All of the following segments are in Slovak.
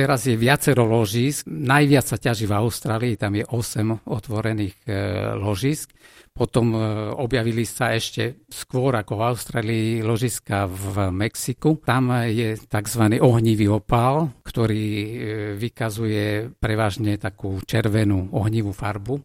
teraz je viacero ložisk. Najviac sa ťaží v Austrálii, tam je 8 otvorených e, ložisk. Potom e, objavili sa ešte skôr ako v Austrálii ložiska v Mexiku. Tam je tzv. ohnivý opál, ktorý e, vykazuje prevažne takú červenú ohnivú farbu.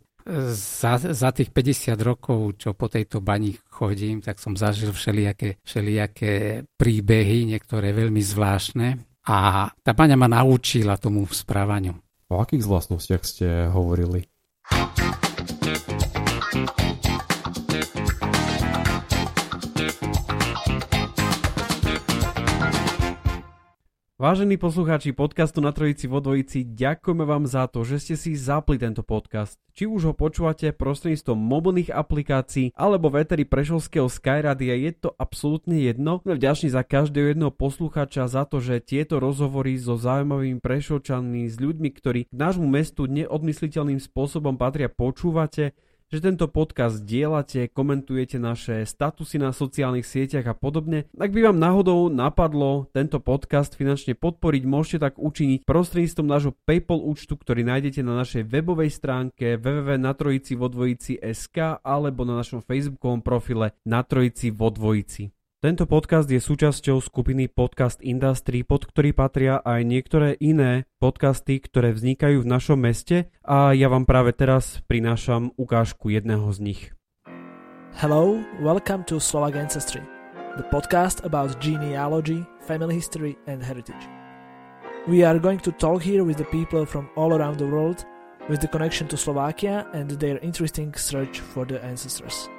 Za, za tých 50 rokov, čo po tejto bani chodím, tak som zažil všelijaké, všelijaké príbehy, niektoré veľmi zvláštne. A tá baňa ma naučila tomu správaniu. O akých vlastnostiach ste hovorili? Vážení poslucháči podcastu na Trojici vo Dvojici, ďakujeme vám za to, že ste si zapli tento podcast. Či už ho počúvate prostredníctvom mobilných aplikácií alebo veteri Prešovského Skyradia, je to absolútne jedno. Sme vďační za každého jedného poslucháča za to, že tieto rozhovory so zaujímavými Prešovčanmi, s ľuďmi, ktorí k nášmu mestu neodmysliteľným spôsobom patria, počúvate že tento podcast dielate, komentujete naše statusy na sociálnych sieťach a podobne. Ak by vám náhodou napadlo tento podcast finančne podporiť, môžete tak učiniť prostredníctvom nášho PayPal účtu, ktorý nájdete na našej webovej stránke www.natrojici.sk alebo na našom facebookovom profile Na vo Dvojici. Tento podcast je súčasťou skupiny Podcast Industry, pod ktorý patria aj niektoré iné podcasty, ktoré vznikajú v našom meste a ja vám práve teraz prinášam ukážku jedného z nich. Hello, welcome to Slovak Ancestry, the podcast about genealogy, family history and heritage. We are going to talk here with the people from all around the world with the connection to Slovakia and their interesting search for the ancestors.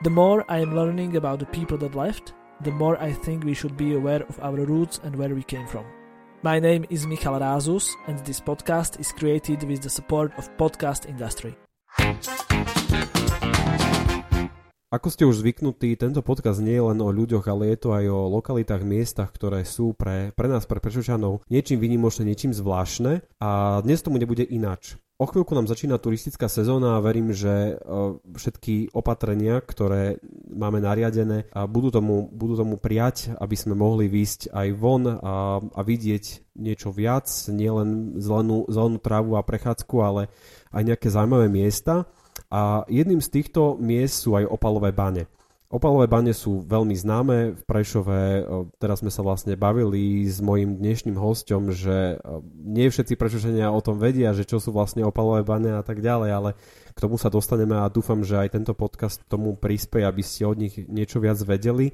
The more I am learning about the people that left, the more I think we should be aware of our roots and where we came from. My name is Michal Rázus and this podcast is created with the support of podcast industry. Ako ste už zvyknutí, tento podcast nie je len o ľuďoch, ale je to aj o lokalitách, miestach, ktoré sú pre, pre nás, pre Prešočanov, niečím vynimočné, niečím zvláštne a dnes tomu nebude ináč. O chvíľku nám začína turistická sezóna a verím, že e, všetky opatrenia, ktoré máme nariadené, budú tomu, budú tomu prijať, aby sme mohli výjsť aj von a, a vidieť niečo viac, nielen zelenú, zelenú trávu a prechádzku, ale aj nejaké zaujímavé miesta. A jedným z týchto miest sú aj opalové bane. Opalové bane sú veľmi známe v Prešove. Teraz sme sa vlastne bavili s mojim dnešným hostom, že nie všetci prešovčania o tom vedia, že čo sú vlastne opalové bane a tak ďalej, ale k tomu sa dostaneme a dúfam, že aj tento podcast tomu prispieje, aby ste od nich niečo viac vedeli.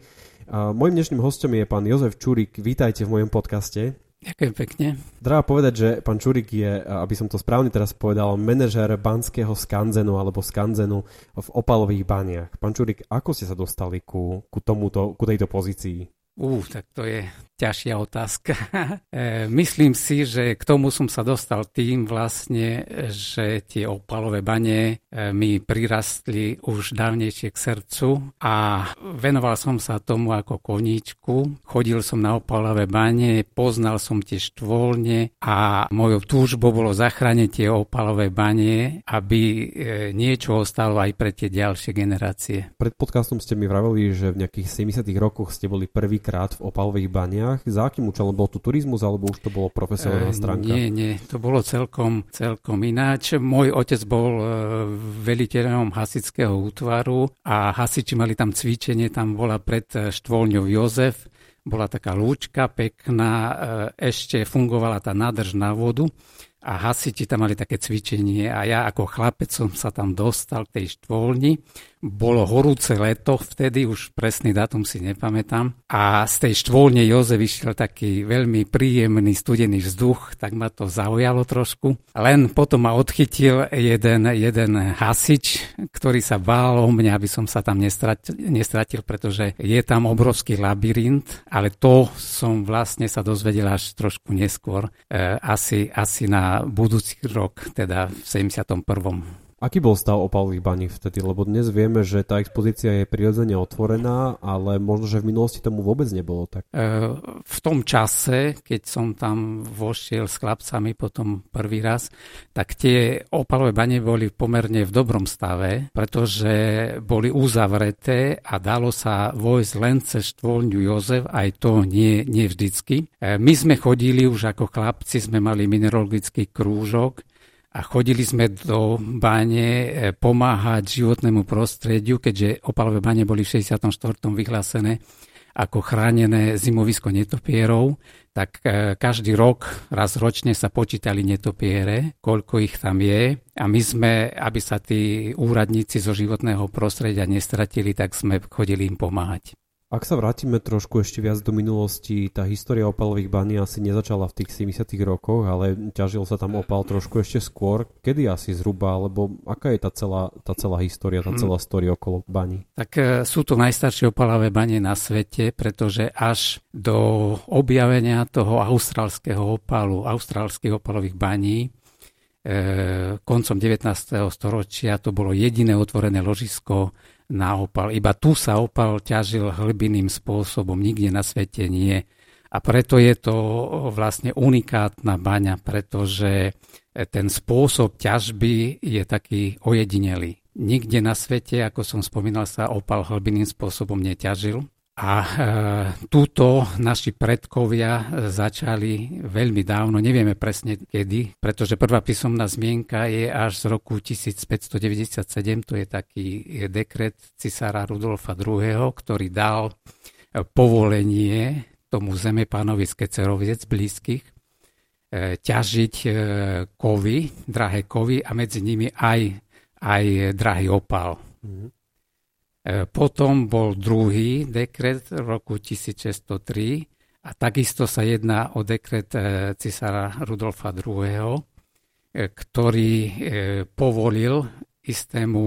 Mojím dnešným hostom je pán Jozef Čurik. Vítajte v mojom podcaste. Ďakujem pekne. Treba povedať, že pán Čurik je, aby som to správne teraz povedal, manažer banského skanzenu alebo skanzenu v opalových baniach. Pán Čurik, ako ste sa dostali ku, ku, tomuto, ku tejto pozícii? Ú, tak to je ťažšia otázka. E, myslím si, že k tomu som sa dostal tým vlastne, že tie opalové bane e, mi prirastli už dávnejšie k srdcu a venoval som sa tomu ako koníčku. Chodil som na opalové bane, poznal som tie štvolne a mojou túžbou bolo zachrániť tie opalové bane, aby e, niečo ostalo aj pre tie ďalšie generácie. Pred podcastom ste mi vraveli, že v nejakých 70 rokoch ste boli prvýkrát v opalových baniach. Za akým účelom? Bol to turizmus alebo už to bolo profesionálna e, stránka? Nie, nie, to bolo celkom, celkom ináč. Môj otec bol e, veliteľom hasického útvaru a hasiči mali tam cvičenie, tam bola pred e, štvolňou Jozef, bola taká lúčka pekná, ešte fungovala tá nádrž na vodu a hasiči tam mali také cvičenie a ja ako chlapec som sa tam dostal k tej štvolni bolo horúce leto, vtedy už presný dátum si nepamätám. A z tej štvolne Joze vyšiel taký veľmi príjemný studený vzduch, tak ma to zaujalo trošku. Len potom ma odchytil jeden, jeden hasič, ktorý sa bál o mňa, aby som sa tam nestratil, nestratil, pretože je tam obrovský labyrint, ale to som vlastne sa dozvedel až trošku neskôr, e, asi, asi na budúci rok, teda v 71. Aký bol stav opalových baní vtedy? Lebo dnes vieme, že tá expozícia je prirodzene otvorená, ale možno, že v minulosti tomu vôbec nebolo tak. E, v tom čase, keď som tam vošiel s chlapcami potom prvý raz, tak tie opalové bane boli pomerne v dobrom stave, pretože boli uzavreté a dalo sa vojsť len cez štvoľňu Jozef, aj to nie, nie vždycky. E, my sme chodili už ako chlapci, sme mali mineralogický krúžok, a chodili sme do báne e, pomáhať životnému prostrediu, keďže opalové báne boli v 64. vyhlásené ako chránené zimovisko netopierov, tak e, každý rok, raz ročne sa počítali netopiere, koľko ich tam je a my sme, aby sa tí úradníci zo životného prostredia nestratili, tak sme chodili im pomáhať. Ak sa vrátime trošku ešte viac do minulosti, tá história opalových baní asi nezačala v tých 70 rokoch, ale ťažil sa tam opal trošku ešte skôr. Kedy asi zhruba, alebo aká je tá celá, tá celá história, tá celá story okolo baní? Tak e, sú to najstaršie opalové bane na svete, pretože až do objavenia toho austrálskeho opalu, austrálskych opalových baní, e, koncom 19. storočia to bolo jediné otvorené ložisko na opal. Iba tu sa opal ťažil hlbiným spôsobom, nikde na svete nie. A preto je to vlastne unikátna baňa, pretože ten spôsob ťažby je taký ojedinelý. Nikde na svete, ako som spomínal, sa opal hlbiným spôsobom neťažil. A e, túto naši predkovia začali veľmi dávno, nevieme presne kedy, pretože prvá písomná zmienka je až z roku 1597, to je taký dekret cisára Rudolfa II., ktorý dal e, povolenie tomu zemepánovi z Keceroviec blízkych e, ťažiť e, kovy, drahé kovy a medzi nimi aj, aj drahý opal. Mm-hmm. E, potom bol druhý dekret v roku 1603 a takisto sa jedná o dekret e, cisára Rudolfa II., e, ktorý povolil istému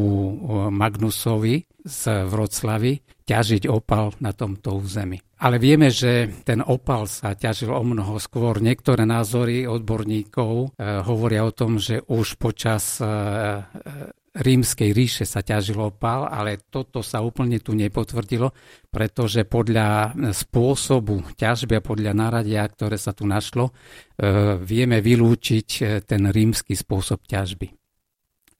Magnusovi z Vroclavy ťažiť opal na tomto území. Ale vieme, že ten opal sa ťažil o mnoho skôr. Niektoré názory odborníkov hovoria o tom, že už počas rímskej ríše sa ťažil opal, ale toto sa úplne tu nepotvrdilo, pretože podľa spôsobu ťažby a podľa náradia, ktoré sa tu našlo, e, vieme vylúčiť e, ten rímsky spôsob ťažby.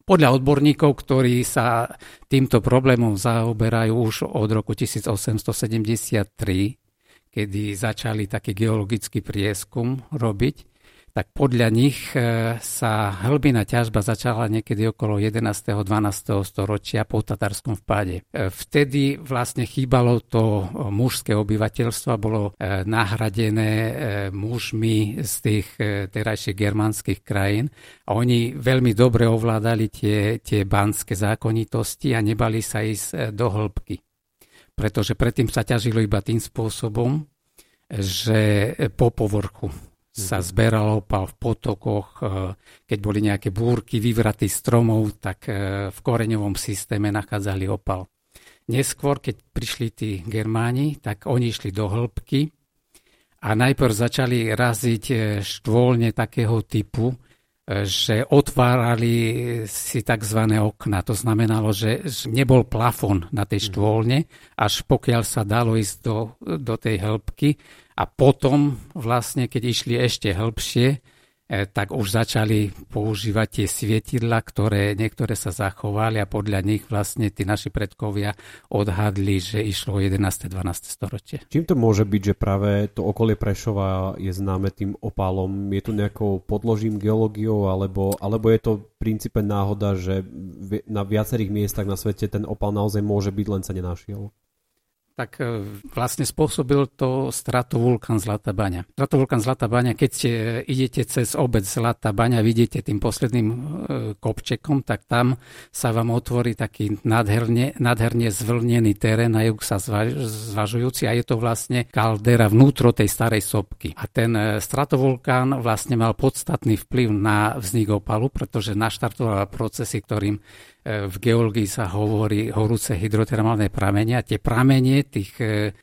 Podľa odborníkov, ktorí sa týmto problémom zaoberajú už od roku 1873, kedy začali taký geologický prieskum robiť, tak podľa nich e, sa hlbina ťažba začala niekedy okolo 11. 12. storočia po tatarskom vpáde. E, vtedy vlastne chýbalo to mužské obyvateľstvo, bolo e, nahradené mužmi z tých terajších germánskych krajín a oni veľmi dobre ovládali tie, tie banské zákonitosti a nebali sa ísť do hĺbky. Pretože predtým sa ťažilo iba tým spôsobom, že po povrchu sa zberal opal v potokoch, e, keď boli nejaké búrky, vyvraty stromov, tak e, v koreňovom systéme nachádzali opal. Neskôr, keď prišli tí Germáni, tak oni išli do hĺbky a najprv začali raziť e, štvolne takého typu, že otvárali si tzv. okna. To znamenalo, že nebol plafon na tej mhm. štvolne, až pokiaľ sa dalo ísť do, do tej hĺbky a potom vlastne, keď išli ešte hĺbšie, e, tak už začali používať tie svietidla, ktoré niektoré sa zachovali a podľa nich vlastne tí naši predkovia odhadli, že išlo o 11. 12. storočie. Čím to môže byť, že práve to okolie Prešova je známe tým opálom? Je tu nejakou podložím geológiou alebo, alebo je to v princípe náhoda, že na viacerých miestach na svete ten opál naozaj môže byť, len sa nenašiel? Tak e, vlastne spôsobil to stratovulkán Zlatá baňa. Stratovulkán Zlatá baňa, keď ste, idete cez obec Zlatá baňa, vidíte tým posledným e, kopčekom, tak tam sa vám otvorí taký nádherne, nádherne zvlnený terén na juh sa zvažujúci a je to vlastne kaldera vnútro tej starej sopky. A ten e, stratovulkán vlastne mal podstatný vplyv na vznik opalu, pretože naštartoval procesy, ktorým v geológii sa hovorí horúce hydrotermálne pramene a tie pramenie tých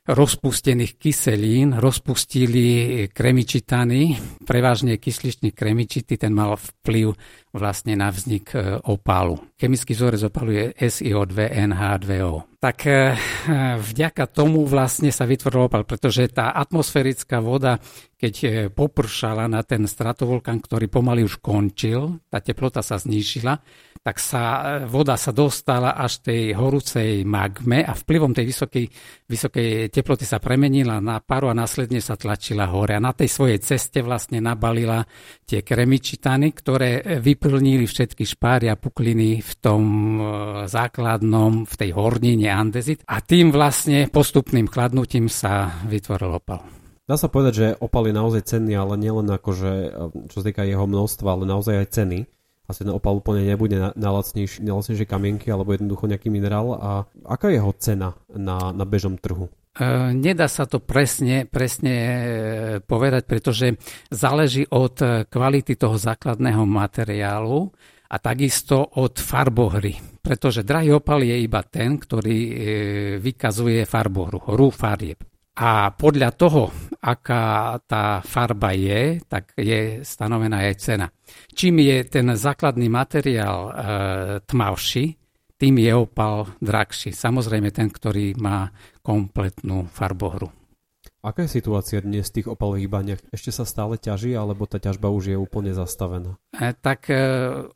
rozpustených kyselín rozpustili kremičitany, prevažne kysličný kremičity, ten mal vplyv vlastne na vznik opálu. Chemický vzorec opalu je SiO2NH2O. Tak vďaka tomu vlastne sa vytvoril opal, pretože tá atmosférická voda, keď popršala na ten stratovulkán, ktorý pomaly už končil, tá teplota sa znížila, tak sa, e, voda sa dostala až tej horúcej magme a vplyvom tej vysokej, vysokej teploty sa premenila na paru a následne sa tlačila hore. A na tej svojej ceste vlastne nabalila tie kremičitany, ktoré vyplnili všetky špáry a pukliny v tom e, základnom, v tej hornine andezit a tým vlastne postupným chladnutím sa vytvoril opal. Dá sa povedať, že opal je naozaj cenný, ale nielen akože, čo sa týka jeho množstva, ale naozaj aj ceny asi ten opal úplne nebude na, na, lacnejšie, na lacnejšie kamienky alebo jednoducho nejaký minerál. A aká je jeho cena na, na bežnom trhu? E, nedá sa to presne, presne e, povedať, pretože záleží od e, kvality toho základného materiálu a takisto od farbohry. Pretože drahý opal je iba ten, ktorý vykazuje farbohru, hru farieb. A podľa toho, aká tá farba je, tak je stanovená aj cena. Čím je ten základný materiál e, tmavší, tým je opal drahší. Samozrejme ten, ktorý má kompletnú farbohru. Aká je situácia dnes v tých opalových baniach? Ešte sa stále ťaží, alebo tá ťažba už je úplne zastavená? E, tak e,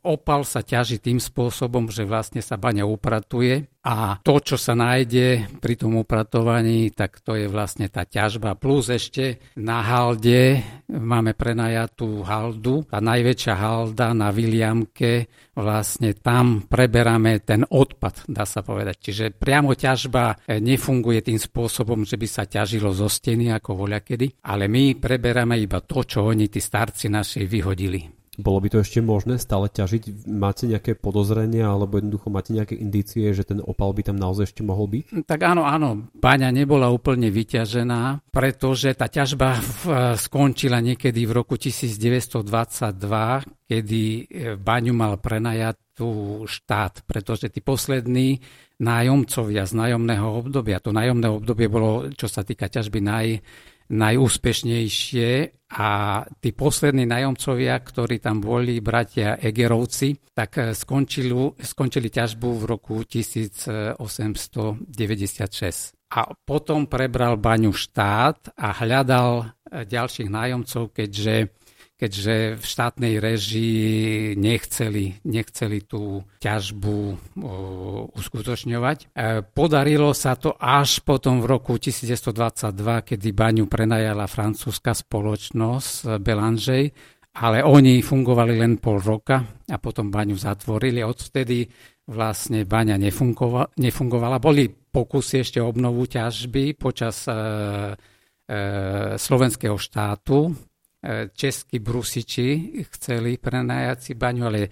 opal sa ťaží tým spôsobom, že vlastne sa baňa upratuje a to, čo sa nájde pri tom upratovaní, tak to je vlastne tá ťažba. Plus ešte na halde máme prenajatú haldu. Tá najväčšia halda na Viliamke, vlastne tam preberáme ten odpad, dá sa povedať. Čiže priamo ťažba nefunguje tým spôsobom, že by sa ťažilo zo steny ako voľakedy, ale my preberáme iba to, čo oni, tí starci naši, vyhodili. Bolo by to ešte možné stále ťažiť? Máte nejaké podozrenia alebo jednoducho máte nejaké indície, že ten opal by tam naozaj ešte mohol byť? Tak áno, áno. Baňa nebola úplne vyťažená, pretože tá ťažba skončila niekedy v roku 1922, kedy e, baňu mal prenajatú štát, pretože tí poslední nájomcovia z nájomného obdobia, to nájomné obdobie bolo, čo sa týka ťažby naj, najúspešnejšie a tí poslední najomcovia, ktorí tam boli, bratia Egerovci, tak eh, skončili, skončili ťažbu v roku 1896. A potom prebral baňu štát a hľadal eh, ďalších nájomcov, keďže keďže v štátnej režii nechceli, nechceli tú ťažbu o, uskutočňovať. E, podarilo sa to až potom v roku 1922, kedy baňu prenajala francúzska spoločnosť Belanžej, ale oni fungovali len pol roka a potom baňu zatvorili. Odvtedy vlastne baňa nefungovala. nefungovala. Boli pokusy ešte obnovu ťažby počas e, e, slovenského štátu, E, českí brusiči chceli prenajať si baňu, ale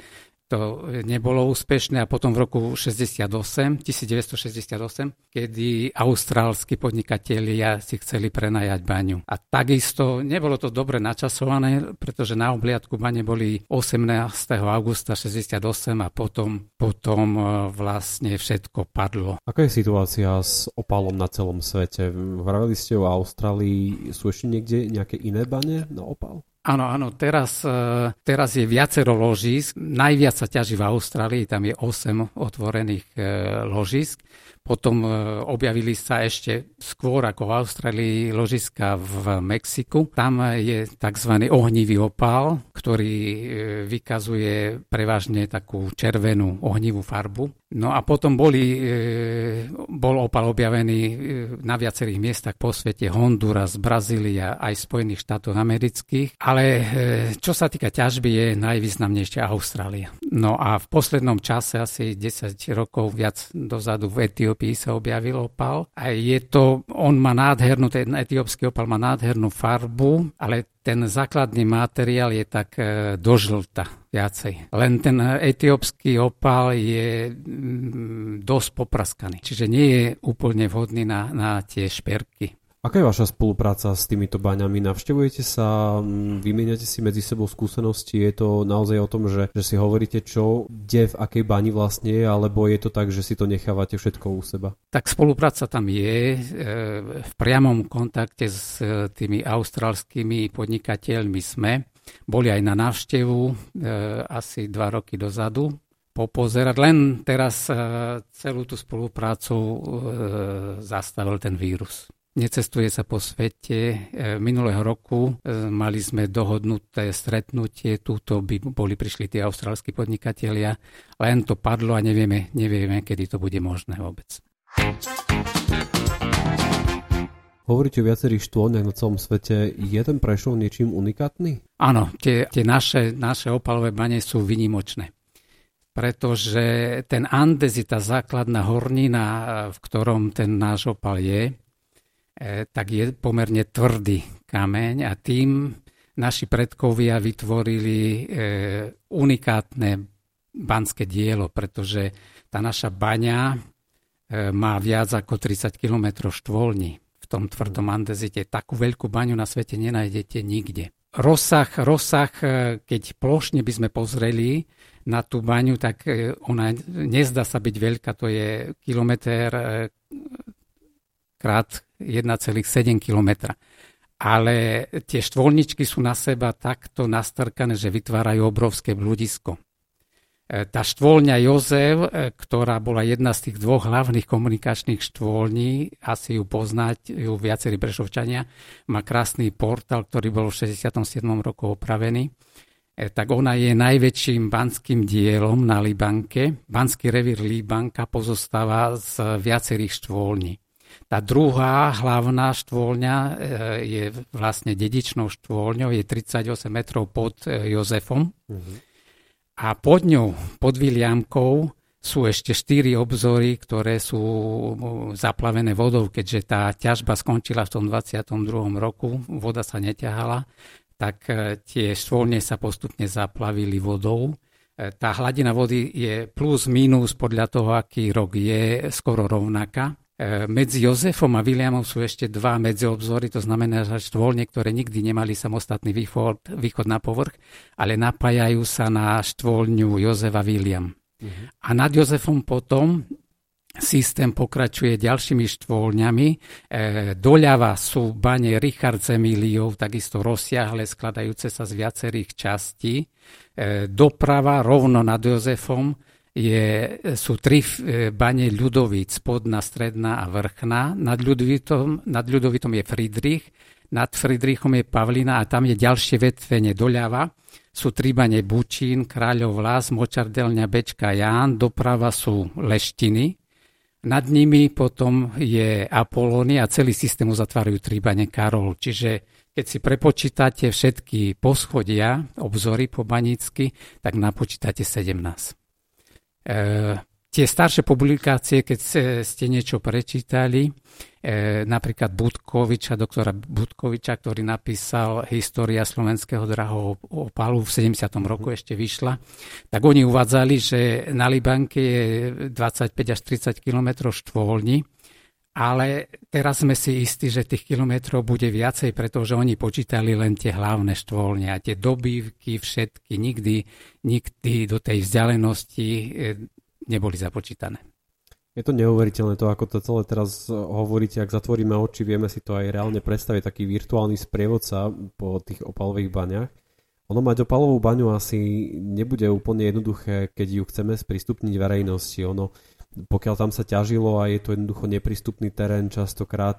to nebolo úspešné a potom v roku 68, 1968, kedy austrálsky podnikatelia si chceli prenajať baňu. A takisto nebolo to dobre načasované, pretože na obliadku bane boli 18. augusta 68 a potom, potom e, vlastne všetko padlo. Aká je situácia s opalom na celom svete? Vravili ste o Austrálii, sú ešte niekde nejaké iné bane na opal? Áno, áno, teraz, e, teraz je viacero ložísk. Najviac sa ťaží v Austrálii, tam je 8 otvorených e, ložísk. Potom e, objavili sa ešte skôr ako v Austrálii ložiska v Mexiku. Tam je tzv. ohnivý opál, ktorý vykazuje prevažne takú červenú ohnivú farbu. No a potom boli, e, bol opal objavený e, na viacerých miestach po svete, Honduras, Brazília, aj Spojených štátov amerických, ale e, čo sa týka ťažby je najvýznamnejšia Austrália. No a v poslednom čase, asi 10 rokov viac dozadu v Etiópii sa objavil opal a je to, on má nádhernú, ten etiópsky opal má nádhernú farbu, ale ten základný materiál je tak dožlta viacej. Len ten etiópsky opál je mm, dosť popraskaný, čiže nie je úplne vhodný na, na tie šperky. Aká je vaša spolupráca s týmito baňami? Navštevujete sa, vymieňate si medzi sebou skúsenosti? Je to naozaj o tom, že, že si hovoríte, čo, kde, v akej bani vlastne je, alebo je to tak, že si to nechávate všetko u seba? Tak spolupráca tam je. E, v priamom kontakte s e, tými austrálskymi podnikateľmi sme. Boli aj na návštevu e, asi dva roky dozadu popozerať. Len teraz celú tú spoluprácu zastavil ten vírus necestuje sa po svete. E, minulého roku e, mali sme dohodnuté stretnutie, túto by boli prišli tí austrálsky podnikatelia, len to padlo a nevieme, nevieme, kedy to bude možné vôbec. Hovoríte o viacerých štôlniach na celom svete. Je ten Prešov niečím unikátny? Áno, tie, tie naše, naše opalové bane sú vynimočné pretože ten Andes je tá základná hornina, v ktorom ten náš opal je. E, tak je pomerne tvrdý kameň a tým naši predkovia vytvorili e, unikátne banské dielo, pretože tá naša baňa e, má viac ako 30 km štvolní. V tom tvrdom andezite takú veľkú baňu na svete nenájdete nikde. Rozsah, rozsah, keď plošne by sme pozreli na tú baňu, tak ona nezdá sa byť veľká, to je kilometr krát 1,7 km. Ale tie štvolničky sú na seba takto nastrkané, že vytvárajú obrovské bludisko. E, tá štvolňa Jozef, e, ktorá bola jedna z tých dvoch hlavných komunikačných štvolní, asi ju poznať, ju viacerí brešovčania, má krásny portál, ktorý bol v 67. roku opravený e, tak ona je najväčším banským dielom na Libanke. Banský revír Libanka pozostáva z viacerých štvolní. Tá druhá hlavná štôlňa e, je vlastne dedičnou štôlňou, je 38 metrov pod e, Jozefom. Uh-huh. A pod ňou, pod Viliamkou, sú ešte štyri obzory, ktoré sú zaplavené vodou, keďže tá ťažba skončila v tom 22. roku, voda sa neťahala, tak e, tie štôlne sa postupne zaplavili vodou. Tá hladina vody je plus minus podľa toho, aký rok je, skoro rovnaká. E, medzi Jozefom a Williamom sú ešte dva medziobzory, to znamená, že štvolne, ktoré nikdy nemali samostatný východ, východ na povrch, ale napájajú sa na štvolňu Jozefa William. Uh-huh. A nad Jozefom potom systém pokračuje ďalšími štvolňami. E, doľava sú bane Richard Zemiliov, takisto rozsiahle, skladajúce sa z viacerých častí. E, doprava rovno nad Jozefom je, sú tri e, bane ľudovíc, spodná, stredná a vrchná. Nad ľudovitom, nad ľudovitom je Friedrich, nad Friedrichom je Pavlina a tam je ďalšie vetvenie doľava. Sú tri bane Bučín, Kráľov Vlas, Močardelňa, Bečka, Ján. Doprava sú Leštiny. Nad nimi potom je Apolónia a celý systém uzatvárajú tri bane Karol. Čiže keď si prepočítate všetky poschodia, obzory po banícky, tak napočítate 17. E, tie staršie publikácie, keď ste niečo prečítali, e, napríklad Budkoviča, doktora Budkoviča, ktorý napísal História slovenského drahého opalu v 70. roku ešte vyšla, tak oni uvádzali, že na Libanke je 25 až 30 km štvolní, ale teraz sme si istí, že tých kilometrov bude viacej, pretože oni počítali len tie hlavné štvolne a tie dobývky všetky nikdy, nikdy do tej vzdialenosti e, neboli započítané. Je to neuveriteľné to, ako to celé teraz hovoríte, ak zatvoríme oči, vieme si to aj reálne predstaviť, taký virtuálny sprievodca po tých opalových baňach. Ono mať opalovú baňu asi nebude úplne jednoduché, keď ju chceme sprístupniť verejnosti. Ono pokiaľ tam sa ťažilo a je to jednoducho neprístupný terén častokrát,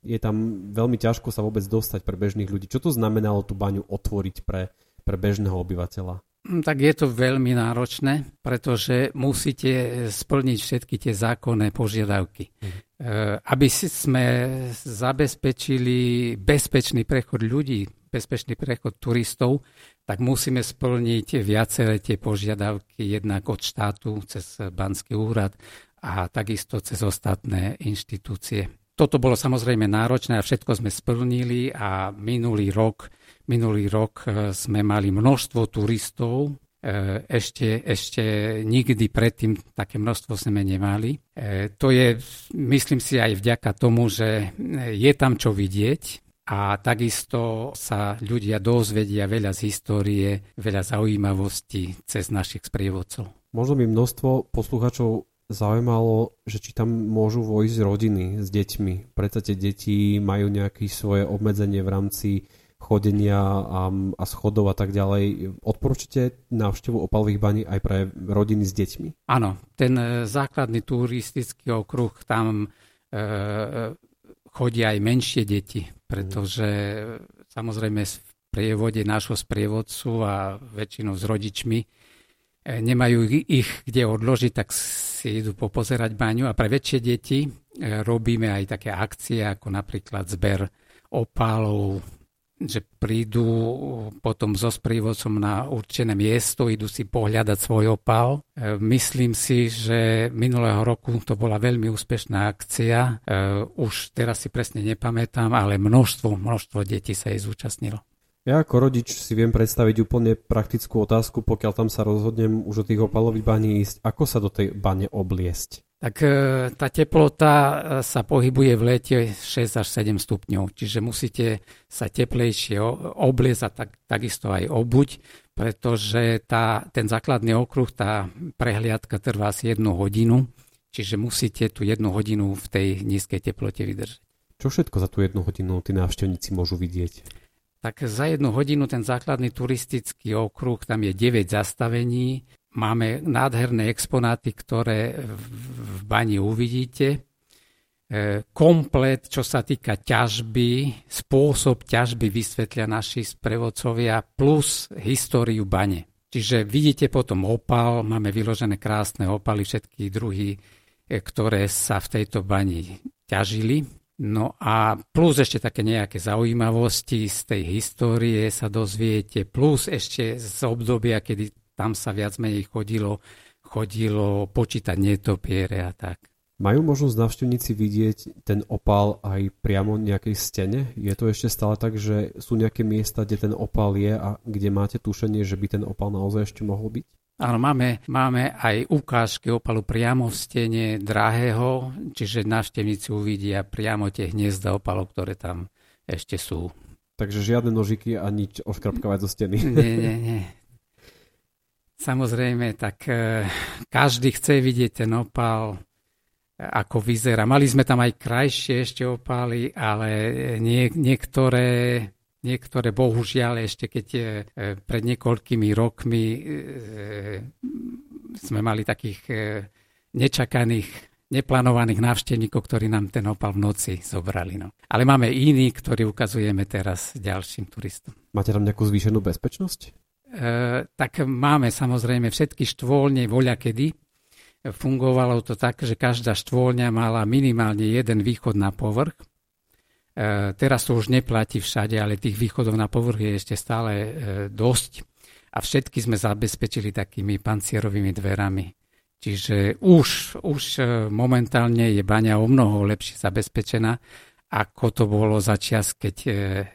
je tam veľmi ťažko sa vôbec dostať pre bežných ľudí. Čo to znamenalo tú baňu otvoriť pre, pre bežného obyvateľa? Hm, tak je to veľmi náročné, pretože musíte splniť všetky tie zákonné požiadavky. Mhm. Aby sme zabezpečili bezpečný prechod ľudí, bezpečný prechod turistov, tak musíme splniť viaceré tie požiadavky jednak od štátu cez Banský úrad a takisto cez ostatné inštitúcie. Toto bolo samozrejme náročné a všetko sme splnili a minulý rok Minulý rok e, sme mali množstvo turistov, ešte, ešte nikdy predtým také množstvo sme nemali. To je, myslím si, aj vďaka tomu, že je tam čo vidieť a takisto sa ľudia dozvedia veľa z histórie, veľa zaujímavostí cez našich sprievodcov. Možno by množstvo posluchačov zaujímalo, že či tam môžu vojsť rodiny s deťmi. Predsa tie deti majú nejaké svoje obmedzenie v rámci chodenia a, a schodov a tak ďalej. Odporúčite návštevu opalových baní aj pre rodiny s deťmi? Áno, ten e, základný turistický okruh, tam e, e, chodia aj menšie deti, pretože mm. samozrejme v prievode nášho sprievodcu a väčšinou s rodičmi e, nemajú ich kde odložiť, tak si idú popozerať baňu a pre väčšie deti robíme aj také akcie ako napríklad zber opálov, že prídu potom so sprievodcom na určené miesto, idú si pohľadať svoj opal. E, myslím si, že minulého roku to bola veľmi úspešná akcia. E, už teraz si presne nepamätám, ale množstvo, množstvo detí sa jej zúčastnilo. Ja ako rodič si viem predstaviť úplne praktickú otázku, pokiaľ tam sa rozhodnem už o tých opalových baní ísť, ako sa do tej bane obliesť tak e, tá teplota e, sa pohybuje v lete 6 až 7 stupňov, čiže musíte sa teplejšie obliecť a tak, takisto aj obuť, pretože tá, ten základný okruh, tá prehliadka trvá asi jednu hodinu, čiže musíte tú jednu hodinu v tej nízkej teplote vydržať. Čo všetko za tú jednu hodinu tí návštevníci môžu vidieť? Tak za jednu hodinu ten základný turistický okruh, tam je 9 zastavení, Máme nádherné exponáty, ktoré v bani uvidíte. E, komplet, čo sa týka ťažby, spôsob ťažby vysvetlia naši sprevodcovia plus históriu bane. Čiže vidíte potom opal, máme vyložené krásne opaly, všetky druhy, e, ktoré sa v tejto bani ťažili. No a plus ešte také nejaké zaujímavosti z tej histórie sa dozviete, plus ešte z obdobia, kedy tam sa viac menej chodilo, chodilo počítať netopiere a tak. Majú možnosť návštevníci vidieť ten opál aj priamo nejakej stene? Je to ešte stále tak, že sú nejaké miesta, kde ten opál je a kde máte tušenie, že by ten opál naozaj ešte mohol byť? Áno, máme, máme aj ukážky opalu priamo v stene drahého, čiže návštevníci uvidia priamo tie hniezda opalov, ktoré tam ešte sú. Takže žiadne nožiky a nič oškrapkávať zo steny. Nie, nie, nie. Samozrejme, tak e, každý chce vidieť ten opál, e, ako vyzerá. Mali sme tam aj krajšie ešte opály, ale nie, niektoré, niektoré bohužiaľ ešte keď pred niekoľkými rokmi e, sme mali takých nečakaných neplánovaných návštevníkov, ktorí nám ten opal v noci zobrali. No. Ale máme iný, ktorý ukazujeme teraz ďalším turistom. Máte tam nejakú zvýšenú bezpečnosť? E, tak máme samozrejme všetky štvolne voľa kedy. Fungovalo to tak, že každá štvolňa mala minimálne jeden východ na povrch. E, teraz to už neplatí všade, ale tých východov na povrch je ešte stále e, dosť. A všetky sme zabezpečili takými pancierovými dverami. Čiže už, už momentálne je baňa o mnoho lepšie zabezpečená, ako to bolo za čas, keď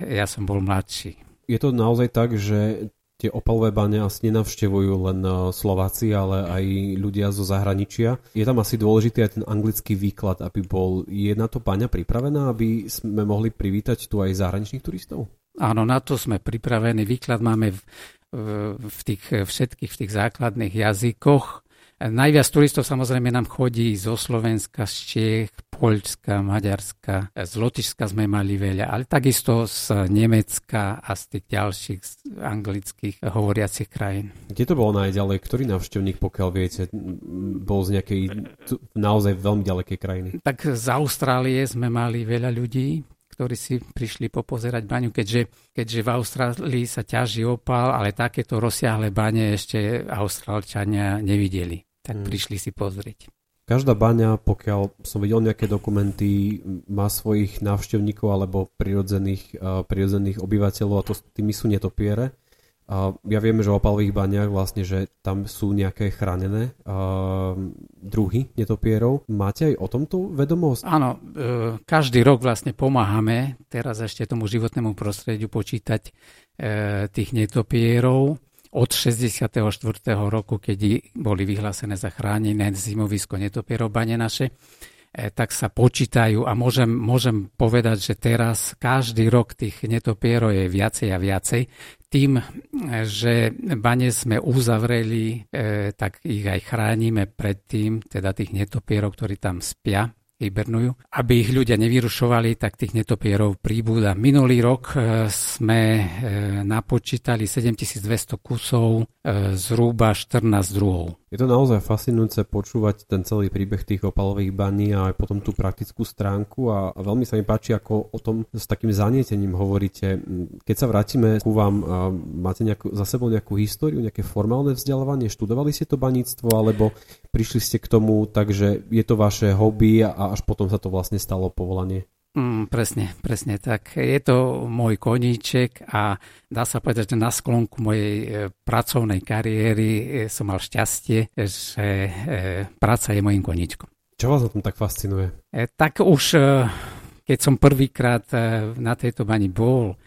ja som bol mladší. Je to naozaj tak, že tie opalové bane asi nenavštevujú len e, Slováci, ale aj ľudia zo zahraničia. Je tam asi dôležitý aj ten anglický výklad, aby bol... Je na to baňa pripravená, aby sme mohli privítať tu aj zahraničných turistov? Áno, na to sme pripravení. Výklad máme v, v tých všetkých v tých základných jazykoch Najviac turistov samozrejme nám chodí zo Slovenska, z Čiech, Poľska, Maďarska, z Lotyšska sme mali veľa, ale takisto z Nemecka a z tých ďalších anglických hovoriacich krajín. Kde to bolo najďalej? Ktorý návštevník, pokiaľ viete, bol z nejakej naozaj veľmi ďalekej krajiny? Tak z Austrálie sme mali veľa ľudí, ktorí si prišli popozerať baňu, keďže, keďže v Austrálii sa ťaží opal, ale takéto rozsiahle bane ešte Austrálčania nevideli. Tak hmm. prišli si pozrieť. Každá baňa, pokiaľ som videl nejaké dokumenty, má svojich návštevníkov alebo prirodzených, uh, prirodzených obyvateľov a to tými sú netopiere. A ja viem, že v opalových baniach vlastne, že tam sú nejaké chránené uh, druhy netopierov. Máte aj o tomto vedomosť? Áno, uh, každý rok vlastne pomáhame teraz ešte tomu životnému prostrediu počítať uh, tých netopierov. Od 64. roku, keď boli vyhlásené za chránené zimovisko netopierobane naše, e, tak sa počítajú a môžem, môžem povedať, že teraz každý rok tých netopierov je viacej a viacej. Tým, e, že bane sme uzavreli, tak ich aj chránime pred tým, teda tých netopierov, ktorí tam spia hibernujú. Aby ich ľudia nevyrušovali, tak tých netopierov príbúda. Minulý rok e, sme e, napočítali 7200 kusov, e, zhruba 14 druhov. Je to naozaj fascinujúce počúvať ten celý príbeh tých opalových baní a aj potom tú praktickú stránku a, veľmi sa mi páči, ako o tom s takým zanietením hovoríte. Keď sa vrátime ku vám, máte nejakú, za sebou nejakú históriu, nejaké formálne vzdelávanie, študovali ste to baníctvo alebo prišli ste k tomu, takže je to vaše hobby a až potom sa to vlastne stalo povolanie? Mm, presne, presne tak. Je to môj koníček a dá sa povedať, že na sklonku mojej e, pracovnej kariéry e, som mal šťastie, že e, práca je mojim koníčkom. Čo vás na tom tak fascinuje? Tak už, keď som prvýkrát na tejto bani bol,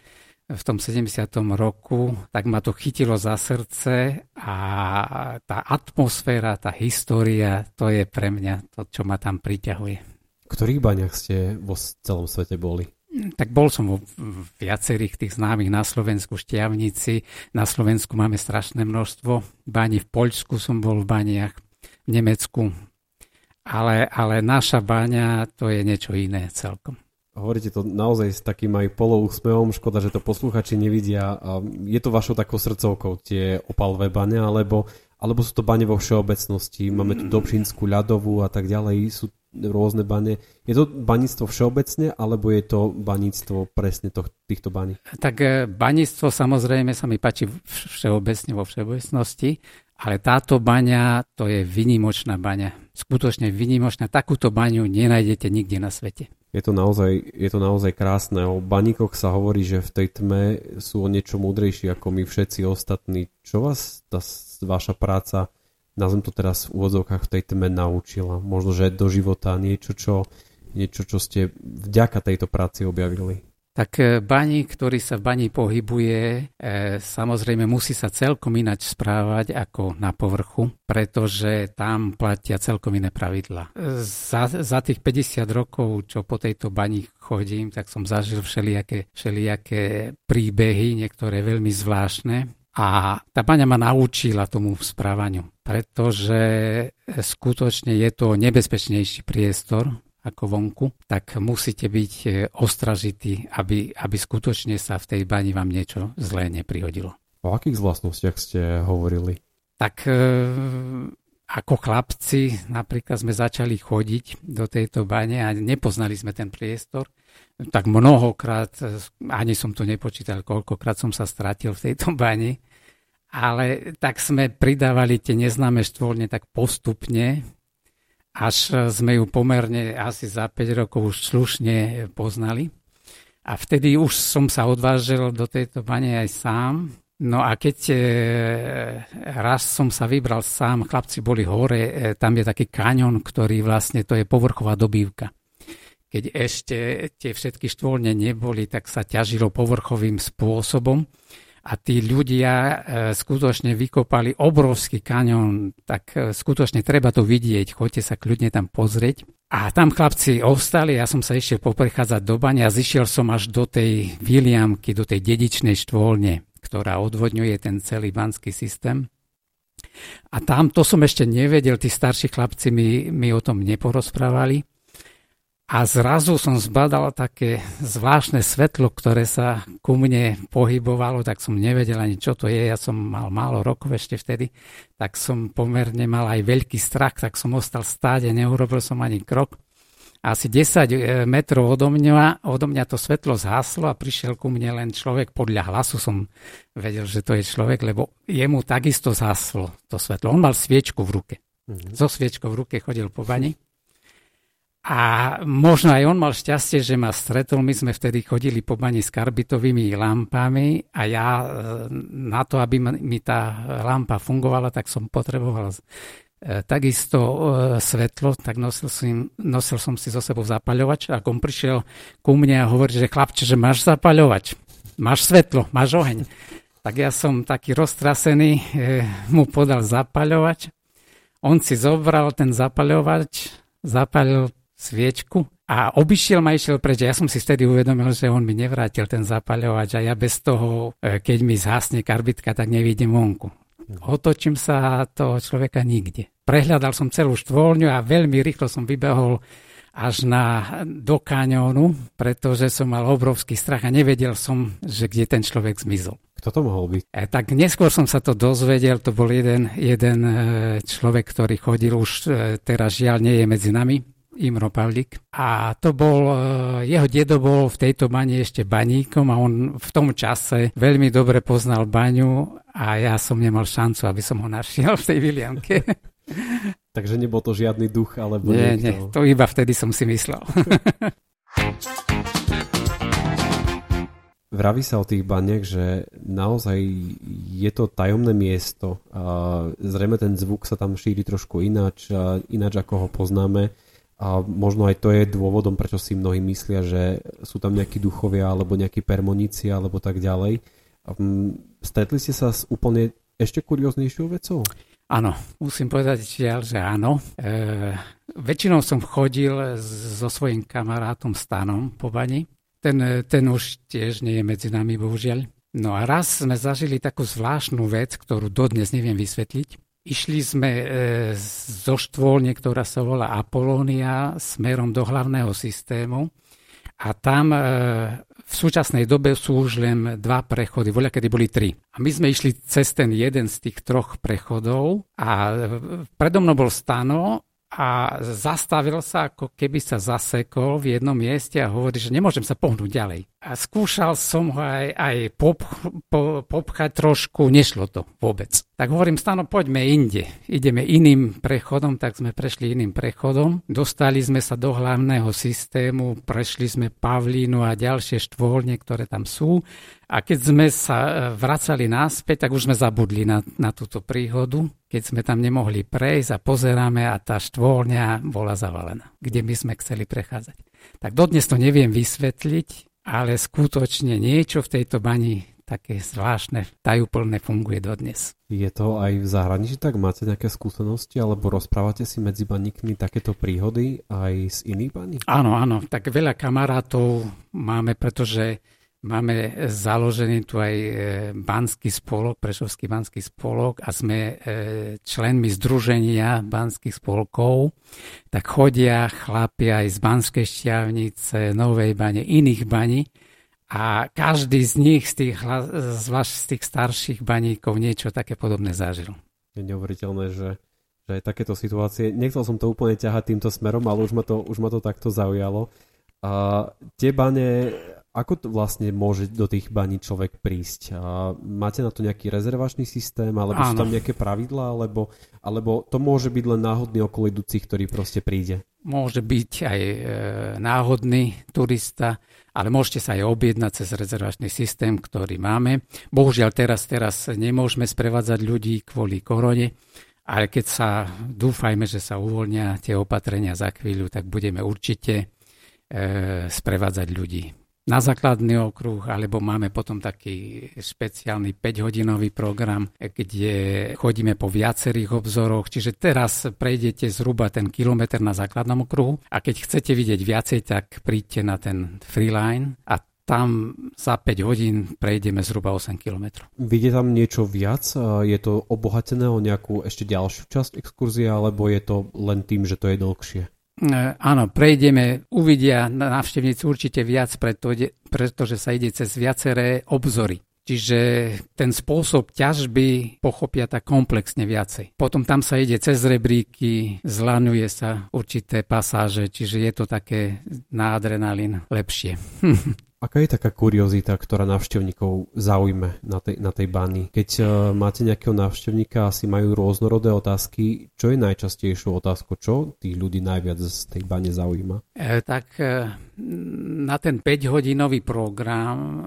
v tom 70. roku, tak ma to chytilo za srdce a tá atmosféra, tá história, to je pre mňa to, čo ma tam priťahuje. V ktorých baňach ste vo celom svete boli? Tak bol som vo viacerých tých známych na Slovensku, Štiavnici. Na Slovensku máme strašné množstvo baní. V Poľsku som bol v baniach, v Nemecku. Ale, ale naša baňa to je niečo iné celkom. Hovoríte to naozaj s takým aj poloúsmevom, škoda, že to posluchači nevidia. Je to vašou takou srdcovkou tie opalové bane, alebo, alebo sú to bane vo všeobecnosti? Máme tu Dobšinskú, ľadovú a tak ďalej. Sú rôzne bane. Je to baníctvo všeobecne, alebo je to baníctvo presne to, týchto baní? Tak e, baníctvo samozrejme sa mi páči všeobecne vo všeobecnosti, ale táto baňa to je vynimočná baňa. Skutočne vynimočná. Takúto baňu nenájdete nikde na svete. Je to naozaj, je to naozaj krásne. O baníkoch sa hovorí, že v tej tme sú o niečo múdrejší ako my všetci ostatní. Čo vás tá vaša práca nazvem to teraz v úvodzovkách v tej tme naučila. Možno, že do života niečo, čo, niečo, čo ste vďaka tejto práci objavili. Tak e, baník, ktorý sa v bani pohybuje, e, samozrejme musí sa celkom inač správať ako na povrchu, pretože tam platia celkom iné pravidla. E, za, za tých 50 rokov, čo po tejto bani chodím, tak som zažil všelijaké, všelijaké príbehy, niektoré veľmi zvláštne. A tá baňa ma naučila tomu správaniu, pretože skutočne je to nebezpečnejší priestor ako vonku, tak musíte byť e, ostražití, aby, aby skutočne sa v tej bani vám niečo zlé neprihodilo. O akých vlastnostiach ste hovorili? Tak e, ako chlapci napríklad sme začali chodiť do tejto bane a nepoznali sme ten priestor, tak mnohokrát, ani som to nepočítal, koľkokrát som sa stratil v tejto bani, ale tak sme pridávali tie neznáme štvorne tak postupne, až sme ju pomerne asi za 5 rokov už slušne poznali. A vtedy už som sa odvážil do tejto bane aj sám. No a keď e, raz som sa vybral sám, chlapci boli hore, e, tam je taký kaňon, ktorý vlastne to je povrchová dobývka keď ešte tie všetky štvorne neboli, tak sa ťažilo povrchovým spôsobom a tí ľudia e, skutočne vykopali obrovský kaňon, tak skutočne treba to vidieť, choďte sa kľudne tam pozrieť. A tam chlapci ostali, ja som sa išiel poprechádzať do bane a zišiel som až do tej Viliamky, do tej dedičnej štvolne, ktorá odvodňuje ten celý banský systém. A tam to som ešte nevedel, tí starší chlapci mi, mi o tom neporozprávali. A zrazu som zbadal také zvláštne svetlo, ktoré sa ku mne pohybovalo, tak som nevedel ani čo to je. Ja som mal málo rokov ešte vtedy, tak som pomerne mal aj veľký strach, tak som ostal stáť a neurobil som ani krok. Asi 10 e, metrov odo mňa, odo mňa to svetlo zhaslo a prišiel ku mne len človek, podľa hlasu som vedel, že to je človek, lebo jemu takisto zhaslo to svetlo. On mal sviečku v ruke. Mm-hmm. So sviečkou v ruke chodil po bani a možno aj on mal šťastie, že ma stretol. My sme vtedy chodili po bani s karbitovými lampami a ja e, na to, aby mi tá lampa fungovala, tak som potreboval takisto e, svetlo, tak nosil som, nosil som si zo sebou zapaľovač a on prišiel ku mne a hovorí, že chlapče, že máš zapaľovač, máš svetlo, máš oheň. Tak ja som taký roztrasený, e, mu podal zapaľovač. On si zobral ten zapaľovač, zapalil sviečku a obišiel ma išiel preč. Ja som si vtedy uvedomil, že on mi nevrátil ten zapaľovač a ja bez toho, e, keď mi zhasne karbitka, tak nevidím vonku. Otočím sa toho človeka nikde. Prehľadal som celú štvolňu a veľmi rýchlo som vybehol až na, do kaňónu, pretože som mal obrovský strach a nevedel som, že kde ten človek zmizol. Kto to mohol byť? E, tak neskôr som sa to dozvedel, to bol jeden, jeden e, človek, ktorý chodil už e, teraz žiaľ nie je medzi nami, Imro Pavlik. A to bol, e, jeho dedo bol v tejto bani ešte baníkom a on v tom čase veľmi dobre poznal baňu a ja som nemal šancu, aby som ho našiel v tej Vilianke. Takže nebol to žiadny duch, alebo Nie, niekto. nie, to iba vtedy som si myslel. Vraví sa o tých baniach, že naozaj je to tajomné miesto zrejme ten zvuk sa tam šíri trošku ináč, ináč ako ho poznáme a možno aj to je dôvodom, prečo si mnohí myslia, že sú tam nejakí duchovia alebo nejakí permoníci alebo tak ďalej. Stretli ste sa s úplne ešte kurióznejšou vecou? Áno, musím povedať žiaľ, že áno. E, väčšinou som chodil so svojím kamarátom Stanom po bani. Ten, ten už tiež nie je medzi nami, bohužiaľ. No a raz sme zažili takú zvláštnu vec, ktorú dodnes neviem vysvetliť. Išli sme e, zo štvolne, ktorá sa volá Apolónia, smerom do hlavného systému a tam e, v súčasnej dobe sú už len dva prechody, voľa kedy boli tri. A my sme išli cez ten jeden z tých troch prechodov a e, predo mnou bol stano a zastavil sa, ako keby sa zasekol v jednom mieste a hovorí, že nemôžem sa pohnúť ďalej. A skúšal som ho aj, aj pop, po, popchať trošku, nešlo to vôbec. Tak hovorím, Stano, poďme inde. Ideme iným prechodom, tak sme prešli iným prechodom. Dostali sme sa do hlavného systému, prešli sme Pavlínu a ďalšie štvolne, ktoré tam sú. A keď sme sa e, vracali naspäť, tak už sme zabudli na, na túto príhodu. Keď sme tam nemohli prejsť a pozeráme a tá štvolňa bola zavalená, kde my sme chceli prechádzať. Tak dodnes to neviem vysvetliť, ale skutočne niečo v tejto bani také zvláštne, tajúplné funguje dodnes. Je to aj v zahraničí tak? Máte nejaké skúsenosti alebo rozprávate si medzi baníkmi takéto príhody aj z iných baní? Áno, áno. Tak veľa kamarátov máme, pretože Máme založený tu aj e, Banský spolok, Prešovský Banský spolok a sme e, členmi Združenia Banských spolkov, tak chodia chlapi aj z Banskej šťavnice, Novej bane, iných baní a každý z nich, z tých, zvlášť z tých starších baníkov, niečo také podobné zažil. Je neuveriteľné, že, že aj takéto situácie, nechcel som to úplne ťahať týmto smerom, ale už ma to, už ma to takto zaujalo. A tie bane ako to vlastne môže do tých baní človek prísť? A máte na to nejaký rezervačný systém, alebo Áno. sú tam nejaké pravidlá, alebo, alebo to môže byť len náhodný okolidúci, ktorý proste príde? Môže byť aj e, náhodný turista, ale môžete sa aj objednať cez rezervačný systém, ktorý máme. Bohužiaľ teraz, teraz nemôžeme sprevádzať ľudí kvôli korone, ale keď sa, dúfajme, že sa uvoľnia tie opatrenia za chvíľu, tak budeme určite e, sprevádzať ľudí na základný okruh, alebo máme potom taký špeciálny 5-hodinový program, kde chodíme po viacerých obzoroch, čiže teraz prejdete zhruba ten kilometr na základnom okruhu a keď chcete vidieť viacej, tak príďte na ten freeline a tam za 5 hodín prejdeme zhruba 8 km. Vidie tam niečo viac? Je to obohatené o nejakú ešte ďalšiu časť exkurzie, alebo je to len tým, že to je dlhšie? E, áno, prejdeme, uvidia návštevníci určite viac, pretože sa ide cez viaceré obzory. Čiže ten spôsob ťažby pochopia tak komplexne viacej. Potom tam sa ide cez rebríky, zlanuje sa určité pasáže, čiže je to také na adrenalín lepšie. Aká je taká kuriozita, ktorá návštevníkov zaujme na tej, na tej bani? Keď uh, máte nejakého návštevníka, asi majú rôznorodé otázky. Čo je najčastejšou otázkou? Čo tých ľudí najviac z tej bane zaujíma? E, tak e, na ten 5-hodinový program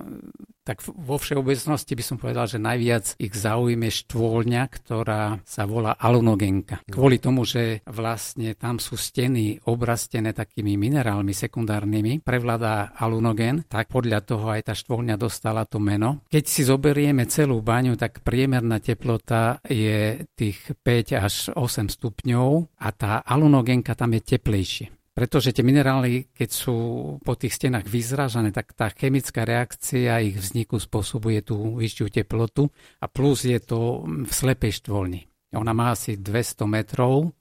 tak vo všeobecnosti by som povedal, že najviac ich zaujíme štôlňa, ktorá sa volá alunogenka. Kvôli tomu, že vlastne tam sú steny obrastené takými minerálmi sekundárnymi, prevládá alunogen, tak podľa toho aj tá štôlňa dostala to meno. Keď si zoberieme celú baňu, tak priemerná teplota je tých 5 až 8 stupňov a tá alunogenka tam je teplejšie. Pretože tie minerály, keď sú po tých stenách vyzražané, tak tá chemická reakcia ich vzniku spôsobuje tú vyššiu teplotu a plus je to v slepej štvolni. Ona má asi 200 metrov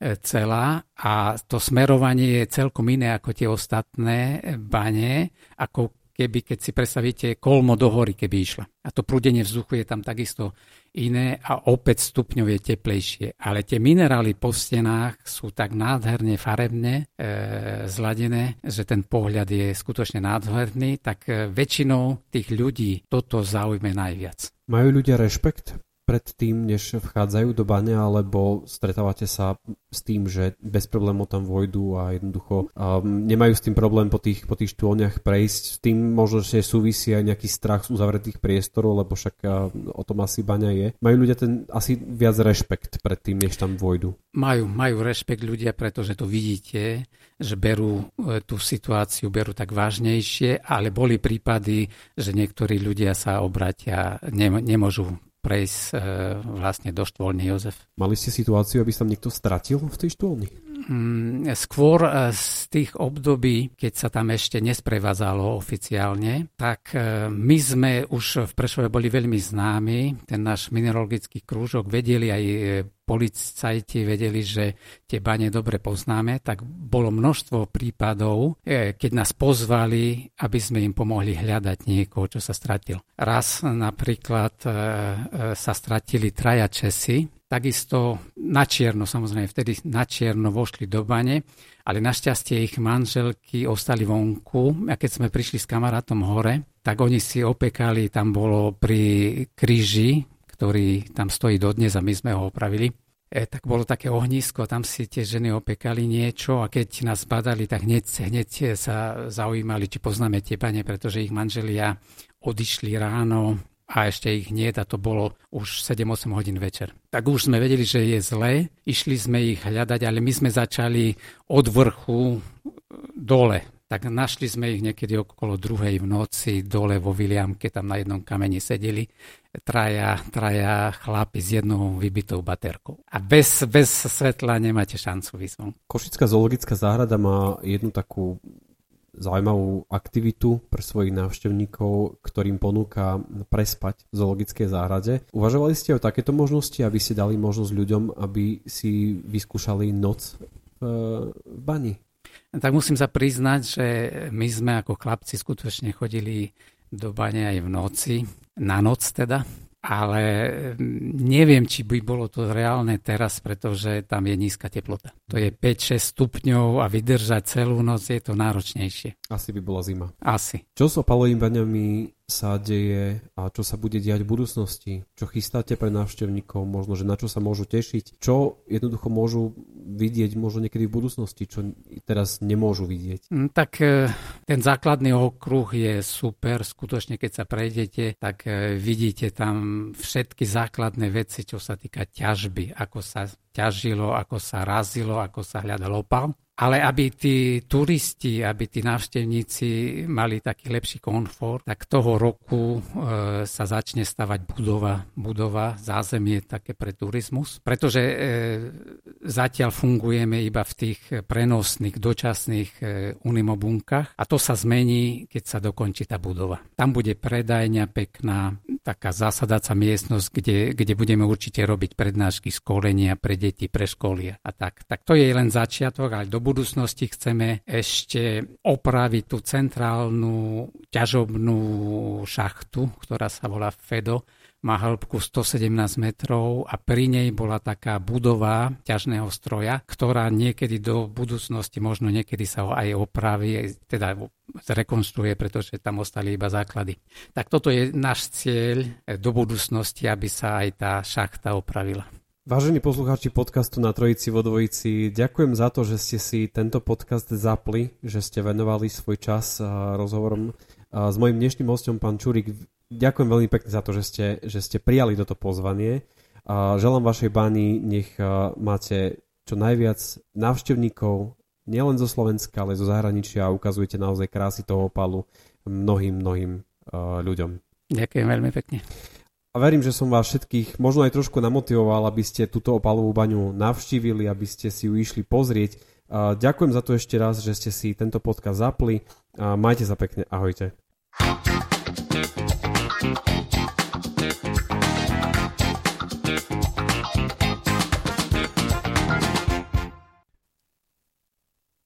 e, celá a to smerovanie je celkom iné ako tie ostatné bane, ako keby, keď si predstavíte kolmo do hory, keby išla. A to prúdenie vzduchu je tam takisto iné a opäť stupňov je teplejšie. Ale tie minerály po stenách sú tak nádherne farebne e, zladené, že ten pohľad je skutočne nádherný, tak e, väčšinou tých ľudí toto zaujme najviac. Majú ľudia rešpekt pred tým, než vchádzajú do bane, alebo stretávate sa s tým, že bez problémov tam vojdu a jednoducho um, nemajú s tým problém po tých, po tých štôlniach prejsť. S tým možno, že súvisí aj nejaký strach z uzavretých priestorov, lebo však uh, o tom asi baňa je. Majú ľudia ten asi viac rešpekt pred tým, než tam vojdu? Majú, majú rešpekt ľudia, pretože to vidíte, že berú e, tú situáciu, berú tak vážnejšie, ale boli prípady, že niektorí ľudia sa obratia, nemôžu prejsť e, vlastne do štvolny Jozef. Mali ste situáciu, aby sa niekto stratil v tej štvolni? Mm, skôr e, z tých období, keď sa tam ešte nesprevádzalo oficiálne, tak e, my sme už v Prešove boli veľmi známi, ten náš mineralogický krúžok, vedeli aj e, policajti vedeli, že tie bane dobre poznáme, tak bolo množstvo prípadov, keď nás pozvali, aby sme im pomohli hľadať niekoho, čo sa stratil. Raz napríklad sa stratili traja Česi, takisto na čierno, samozrejme vtedy na čierno vošli do bane, ale našťastie ich manželky ostali vonku a keď sme prišli s kamarátom hore, tak oni si opekali, tam bolo pri kríži, ktorý tam stojí dodnes a my sme ho opravili, e, tak bolo také ohnisko, tam si tie ženy opekali niečo a keď nás badali, tak hneď, hneď sa zaujímali, či poznáme tie bane, pretože ich manželia odišli ráno a ešte ich nie, a to bolo už 7-8 hodín večer. Tak už sme vedeli, že je zle, išli sme ich hľadať, ale my sme začali od vrchu dole. Tak našli sme ich niekedy okolo druhej v noci dole vo Viliamke, tam na jednom kameni sedeli traja, traja chlapi s jednou vybitou baterkou. A bez, bez svetla nemáte šancu výsť Košická zoologická záhrada má jednu takú zaujímavú aktivitu pre svojich návštevníkov, ktorým ponúka prespať v zoologickej záhrade. Uvažovali ste o takéto možnosti, aby ste dali možnosť ľuďom, aby si vyskúšali noc v, v bani? Tak musím sa priznať, že my sme ako chlapci skutočne chodili do bane aj v noci, na noc teda, ale mm, neviem, či by bolo to reálne teraz, pretože tam je nízka teplota. To je 5-6 stupňov a vydržať celú noc je to náročnejšie. Asi by bola zima. Asi. Čo s opalovými baňami sa deje a čo sa bude diať v budúcnosti? Čo chystáte pre návštevníkov? Možno, že na čo sa môžu tešiť? Čo jednoducho môžu vidieť možno niekedy v budúcnosti, čo teraz nemôžu vidieť? Mm, tak e, ten základný okruh je super. Skutočne, keď sa prejdete, tak e, vidíte tam všetky základné veci, čo sa týka ťažby, ako sa ťažilo, ako sa razilo, ako sa hľadal opal. Ale aby tí turisti, aby tí návštevníci mali taký lepší komfort, tak toho roku e, sa začne stavať budova, budova, zázemie také pre turizmus. Pretože e, zatiaľ fungujeme iba v tých prenosných, dočasných e, unimobunkách a to sa zmení, keď sa dokončí tá budova. Tam bude predajňa pekná, taká zasadaca miestnosť, kde, kde budeme určite robiť prednášky, školenia pre deti, pre školy a tak. Tak to je len začiatok, ale do budúcnosti chceme ešte opraviť tú centrálnu ťažobnú šachtu, ktorá sa volá FEDO, má hĺbku 117 metrov a pri nej bola taká budova ťažného stroja, ktorá niekedy do budúcnosti, možno niekedy sa ho aj opraví, teda zrekonstruuje, pretože tam ostali iba základy. Tak toto je náš cieľ do budúcnosti, aby sa aj tá šachta opravila. Vážení poslucháči podcastu na Trojici vo Dvojici, ďakujem za to, že ste si tento podcast zapli, že ste venovali svoj čas rozhovorom s mojim dnešným hostom, pán Čurik. Ďakujem veľmi pekne za to, že ste, že ste prijali toto pozvanie. Želám vašej báni, nech máte čo najviac návštevníkov, nielen zo Slovenska, ale zo zahraničia a ukazujete naozaj krásy toho opalu mnohým, mnohým ľuďom. Ďakujem veľmi pekne. A verím, že som vás všetkých možno aj trošku namotivoval, aby ste túto opalovú baňu navštívili, aby ste si ju išli pozrieť. Ďakujem za to ešte raz, že ste si tento podcast zapli. Majte sa pekne, ahojte.